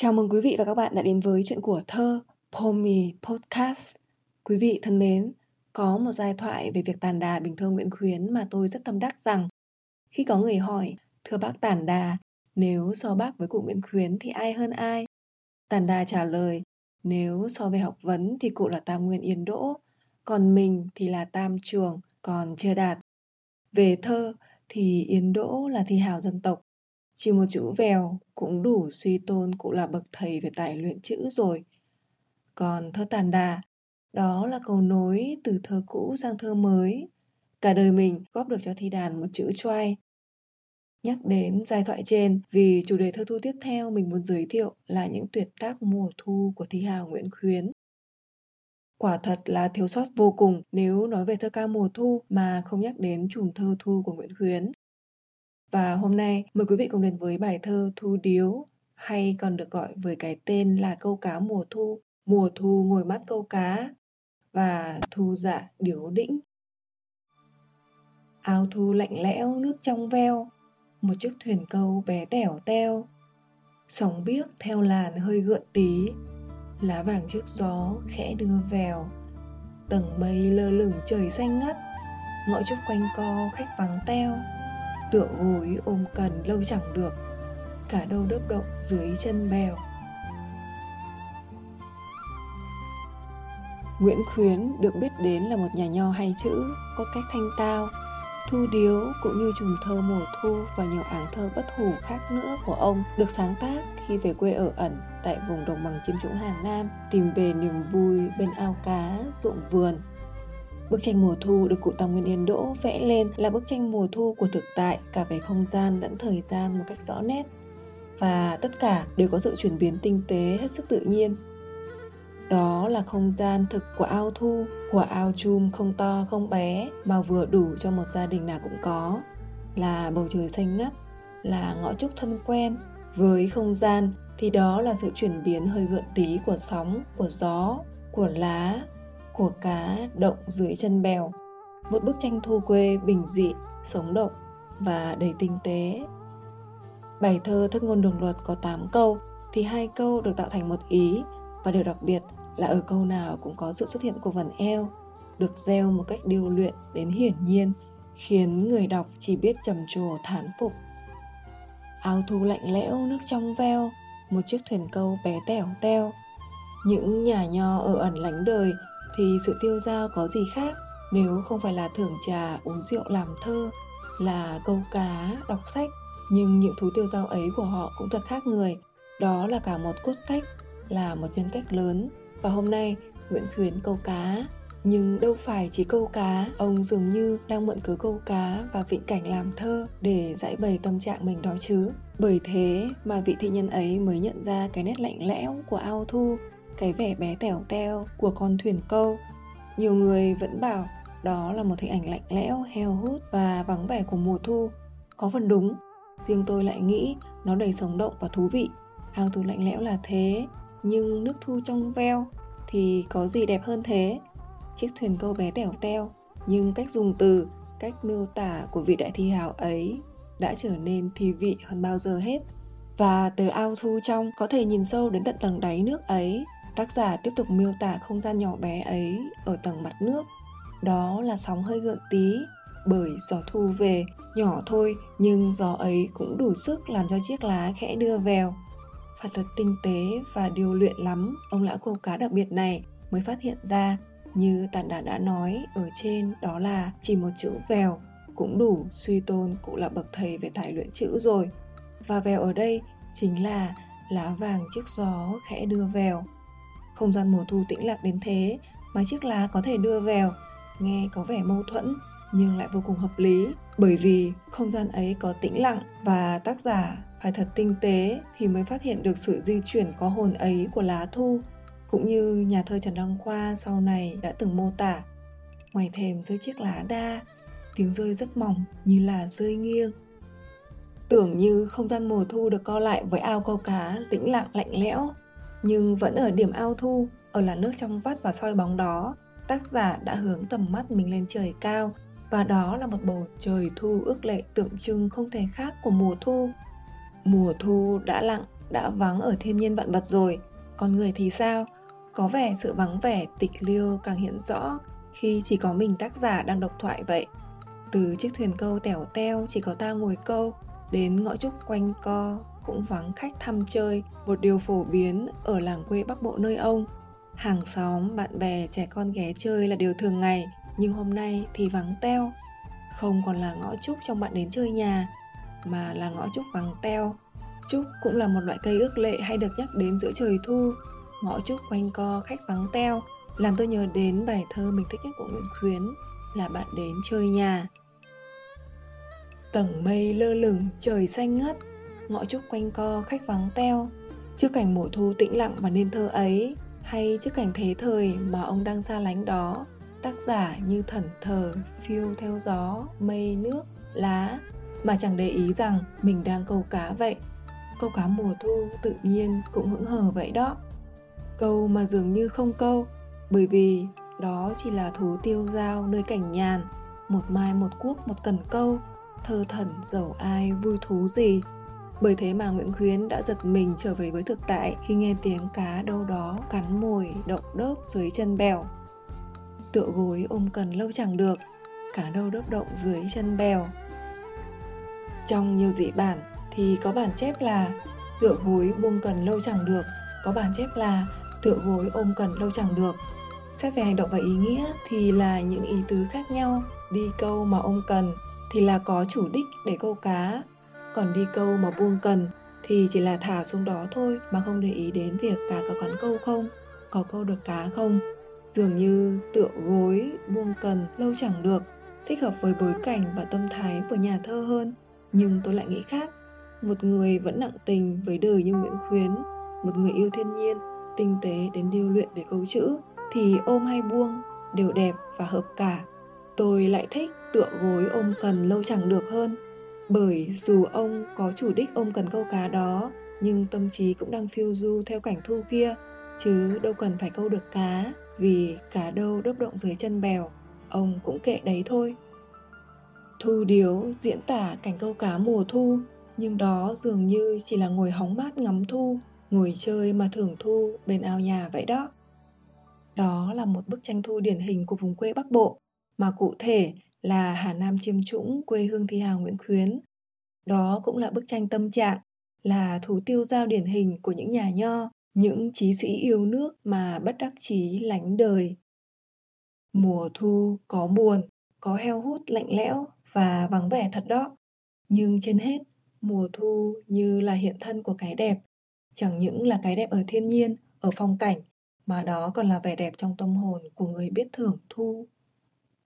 Chào mừng quý vị và các bạn đã đến với chuyện của thơ Pomi Podcast. Quý vị thân mến, có một giai thoại về việc tàn đà bình thơ Nguyễn Khuyến mà tôi rất tâm đắc rằng khi có người hỏi, thưa bác tàn đà, nếu so bác với cụ Nguyễn Khuyến thì ai hơn ai? Tàn đà trả lời, nếu so về học vấn thì cụ là tam nguyên yên đỗ, còn mình thì là tam trường, còn chưa đạt. Về thơ thì yên đỗ là thi hào dân tộc, chỉ một chữ vèo cũng đủ suy tôn cụ là bậc thầy về tài luyện chữ rồi. Còn thơ tàn đà, đó là cầu nối từ thơ cũ sang thơ mới. Cả đời mình góp được cho thi đàn một chữ choai. Nhắc đến giai thoại trên vì chủ đề thơ thu tiếp theo mình muốn giới thiệu là những tuyệt tác mùa thu của thi hào Nguyễn Khuyến. Quả thật là thiếu sót vô cùng nếu nói về thơ ca mùa thu mà không nhắc đến chùm thơ thu của Nguyễn Khuyến. Và hôm nay mời quý vị cùng đến với bài thơ Thu Điếu hay còn được gọi với cái tên là câu cá mùa thu, mùa thu ngồi mắt câu cá và thu dạ điếu đĩnh. Ao thu lạnh lẽo nước trong veo, một chiếc thuyền câu bé tẻo teo. Sóng biếc theo làn hơi gợn tí, lá vàng trước gió khẽ đưa vèo. Tầng mây lơ lửng trời xanh ngắt, ngõ trúc quanh co khách vắng teo tựa gối ôm cần lâu chẳng được cả đâu đớp động dưới chân bèo. Nguyễn Khuyến được biết đến là một nhà nho hay chữ, có cách thanh tao, thu điếu cũng như trùng thơ mùa thu và nhiều áng thơ bất hủ khác nữa của ông được sáng tác khi về quê ở ẩn tại vùng đồng bằng chiêm trũng Hà Nam tìm về niềm vui bên ao cá, ruộng vườn. Bức tranh mùa thu được cụ Tam Nguyên Yên Đỗ vẽ lên là bức tranh mùa thu của thực tại cả về không gian lẫn thời gian một cách rõ nét. Và tất cả đều có sự chuyển biến tinh tế hết sức tự nhiên. Đó là không gian thực của ao thu, của ao chum không to không bé mà vừa đủ cho một gia đình nào cũng có. Là bầu trời xanh ngắt, là ngõ trúc thân quen. Với không gian thì đó là sự chuyển biến hơi gợn tí của sóng, của gió, của lá, của cá động dưới chân bèo, một bức tranh thu quê bình dị, sống động và đầy tinh tế. Bài thơ thất ngôn đường luật có 8 câu thì hai câu được tạo thành một ý và điều đặc biệt là ở câu nào cũng có sự xuất hiện của vần eo, được gieo một cách điêu luyện đến hiển nhiên, khiến người đọc chỉ biết trầm trồ, thán phục. Áo thu lạnh lẽo, nước trong veo, một chiếc thuyền câu bé tẻo teo. Những nhà nho ở ẩn lánh đời thì sự tiêu dao có gì khác? Nếu không phải là thưởng trà, uống rượu làm thơ, là câu cá, đọc sách, nhưng những thú tiêu dao ấy của họ cũng thật khác người. Đó là cả một cốt cách, là một nhân cách lớn. Và hôm nay, nguyễn khuyến câu cá. Nhưng đâu phải chỉ câu cá, ông dường như đang mượn cớ câu cá và vịnh cảnh làm thơ để giải bày tâm trạng mình đó chứ. Bởi thế mà vị thị nhân ấy mới nhận ra cái nét lạnh lẽo của ao thu cái vẻ bé tẻo teo của con thuyền câu. Nhiều người vẫn bảo đó là một hình ảnh lạnh lẽo, heo hút và vắng vẻ của mùa thu. Có phần đúng, riêng tôi lại nghĩ nó đầy sống động và thú vị. Ao thu lạnh lẽo là thế, nhưng nước thu trong veo thì có gì đẹp hơn thế? Chiếc thuyền câu bé tẻo teo, nhưng cách dùng từ, cách miêu tả của vị đại thi hào ấy đã trở nên thi vị hơn bao giờ hết. Và từ ao thu trong có thể nhìn sâu đến tận tầng đáy nước ấy. Tác giả tiếp tục miêu tả không gian nhỏ bé ấy ở tầng mặt nước. Đó là sóng hơi gợn tí, bởi gió thu về, nhỏ thôi nhưng gió ấy cũng đủ sức làm cho chiếc lá khẽ đưa vèo. Phải thật tinh tế và điều luyện lắm, ông lão câu cá đặc biệt này mới phát hiện ra như tàn đã đã nói ở trên đó là chỉ một chữ vèo cũng đủ suy tôn cụ là bậc thầy về tài luyện chữ rồi. Và vèo ở đây chính là lá vàng chiếc gió khẽ đưa vèo không gian mùa thu tĩnh lặng đến thế mà chiếc lá có thể đưa vào, nghe có vẻ mâu thuẫn nhưng lại vô cùng hợp lý bởi vì không gian ấy có tĩnh lặng và tác giả phải thật tinh tế thì mới phát hiện được sự di chuyển có hồn ấy của lá thu cũng như nhà thơ Trần Đăng Khoa sau này đã từng mô tả. Ngoài thềm rơi chiếc lá đa, tiếng rơi rất mỏng như là rơi nghiêng. Tưởng như không gian mùa thu được co lại với ao câu cá tĩnh lặng lạnh lẽo nhưng vẫn ở điểm ao thu, ở làn nước trong vắt và soi bóng đó, tác giả đã hướng tầm mắt mình lên trời cao và đó là một bầu trời thu ước lệ tượng trưng không thể khác của mùa thu. Mùa thu đã lặng đã vắng ở thiên nhiên vạn vật rồi, còn người thì sao? Có vẻ sự vắng vẻ tịch liêu càng hiện rõ khi chỉ có mình tác giả đang độc thoại vậy. Từ chiếc thuyền câu tẻo teo chỉ có ta ngồi câu, đến ngõ trúc quanh co cũng vắng khách thăm chơi, một điều phổ biến ở làng quê Bắc Bộ nơi ông. Hàng xóm, bạn bè, trẻ con ghé chơi là điều thường ngày, nhưng hôm nay thì vắng teo. Không còn là ngõ trúc trong bạn đến chơi nhà, mà là ngõ trúc vắng teo. Trúc cũng là một loại cây ước lệ hay được nhắc đến giữa trời thu. Ngõ trúc quanh co khách vắng teo, làm tôi nhớ đến bài thơ mình thích nhất của Nguyễn Khuyến là bạn đến chơi nhà. Tầng mây lơ lửng, trời xanh ngắt, ngõ trúc quanh co khách vắng teo. Trước cảnh mùa thu tĩnh lặng và nên thơ ấy, hay trước cảnh thế thời mà ông đang xa lánh đó, tác giả như thần thờ phiêu theo gió, mây nước, lá mà chẳng để ý rằng mình đang câu cá vậy. Câu cá mùa thu tự nhiên cũng hững hờ vậy đó. Câu mà dường như không câu, bởi vì đó chỉ là thú tiêu dao nơi cảnh nhàn, một mai một cuốc một cần câu, thơ thần giàu ai vui thú gì bởi thế mà Nguyễn Khuyến đã giật mình trở về với thực tại khi nghe tiếng cá đâu đó cắn mồi động đớp dưới chân bèo. Tựa gối ôm cần lâu chẳng được, cá đâu đớp động dưới chân bèo. Trong nhiều dị bản thì có bản chép là tựa gối buông cần lâu chẳng được, có bản chép là tựa gối ôm cần lâu chẳng được. Xét về hành động và ý nghĩa thì là những ý tứ khác nhau. Đi câu mà ôm cần thì là có chủ đích để câu cá còn đi câu mà buông cần thì chỉ là thả xuống đó thôi mà không để ý đến việc cá có cắn câu không, có câu được cá không. Dường như tựa gối, buông cần lâu chẳng được, thích hợp với bối cảnh và tâm thái của nhà thơ hơn. Nhưng tôi lại nghĩ khác, một người vẫn nặng tình với đời như Nguyễn Khuyến, một người yêu thiên nhiên, tinh tế đến điêu luyện về câu chữ, thì ôm hay buông đều đẹp và hợp cả. Tôi lại thích tựa gối ôm cần lâu chẳng được hơn bởi dù ông có chủ đích ông cần câu cá đó, nhưng tâm trí cũng đang phiêu du theo cảnh thu kia, chứ đâu cần phải câu được cá, vì cá đâu đớp động dưới chân bèo, ông cũng kệ đấy thôi. Thu điếu diễn tả cảnh câu cá mùa thu, nhưng đó dường như chỉ là ngồi hóng mát ngắm thu, ngồi chơi mà thưởng thu bên ao nhà vậy đó. Đó là một bức tranh thu điển hình của vùng quê Bắc Bộ, mà cụ thể là Hà Nam chiêm trũng quê hương thi hào Nguyễn Khuyến. Đó cũng là bức tranh tâm trạng, là thú tiêu giao điển hình của những nhà nho, những trí sĩ yêu nước mà bất đắc chí lánh đời. Mùa thu có buồn, có heo hút lạnh lẽo và vắng vẻ thật đó. Nhưng trên hết, mùa thu như là hiện thân của cái đẹp. Chẳng những là cái đẹp ở thiên nhiên, ở phong cảnh, mà đó còn là vẻ đẹp trong tâm hồn của người biết thưởng thu.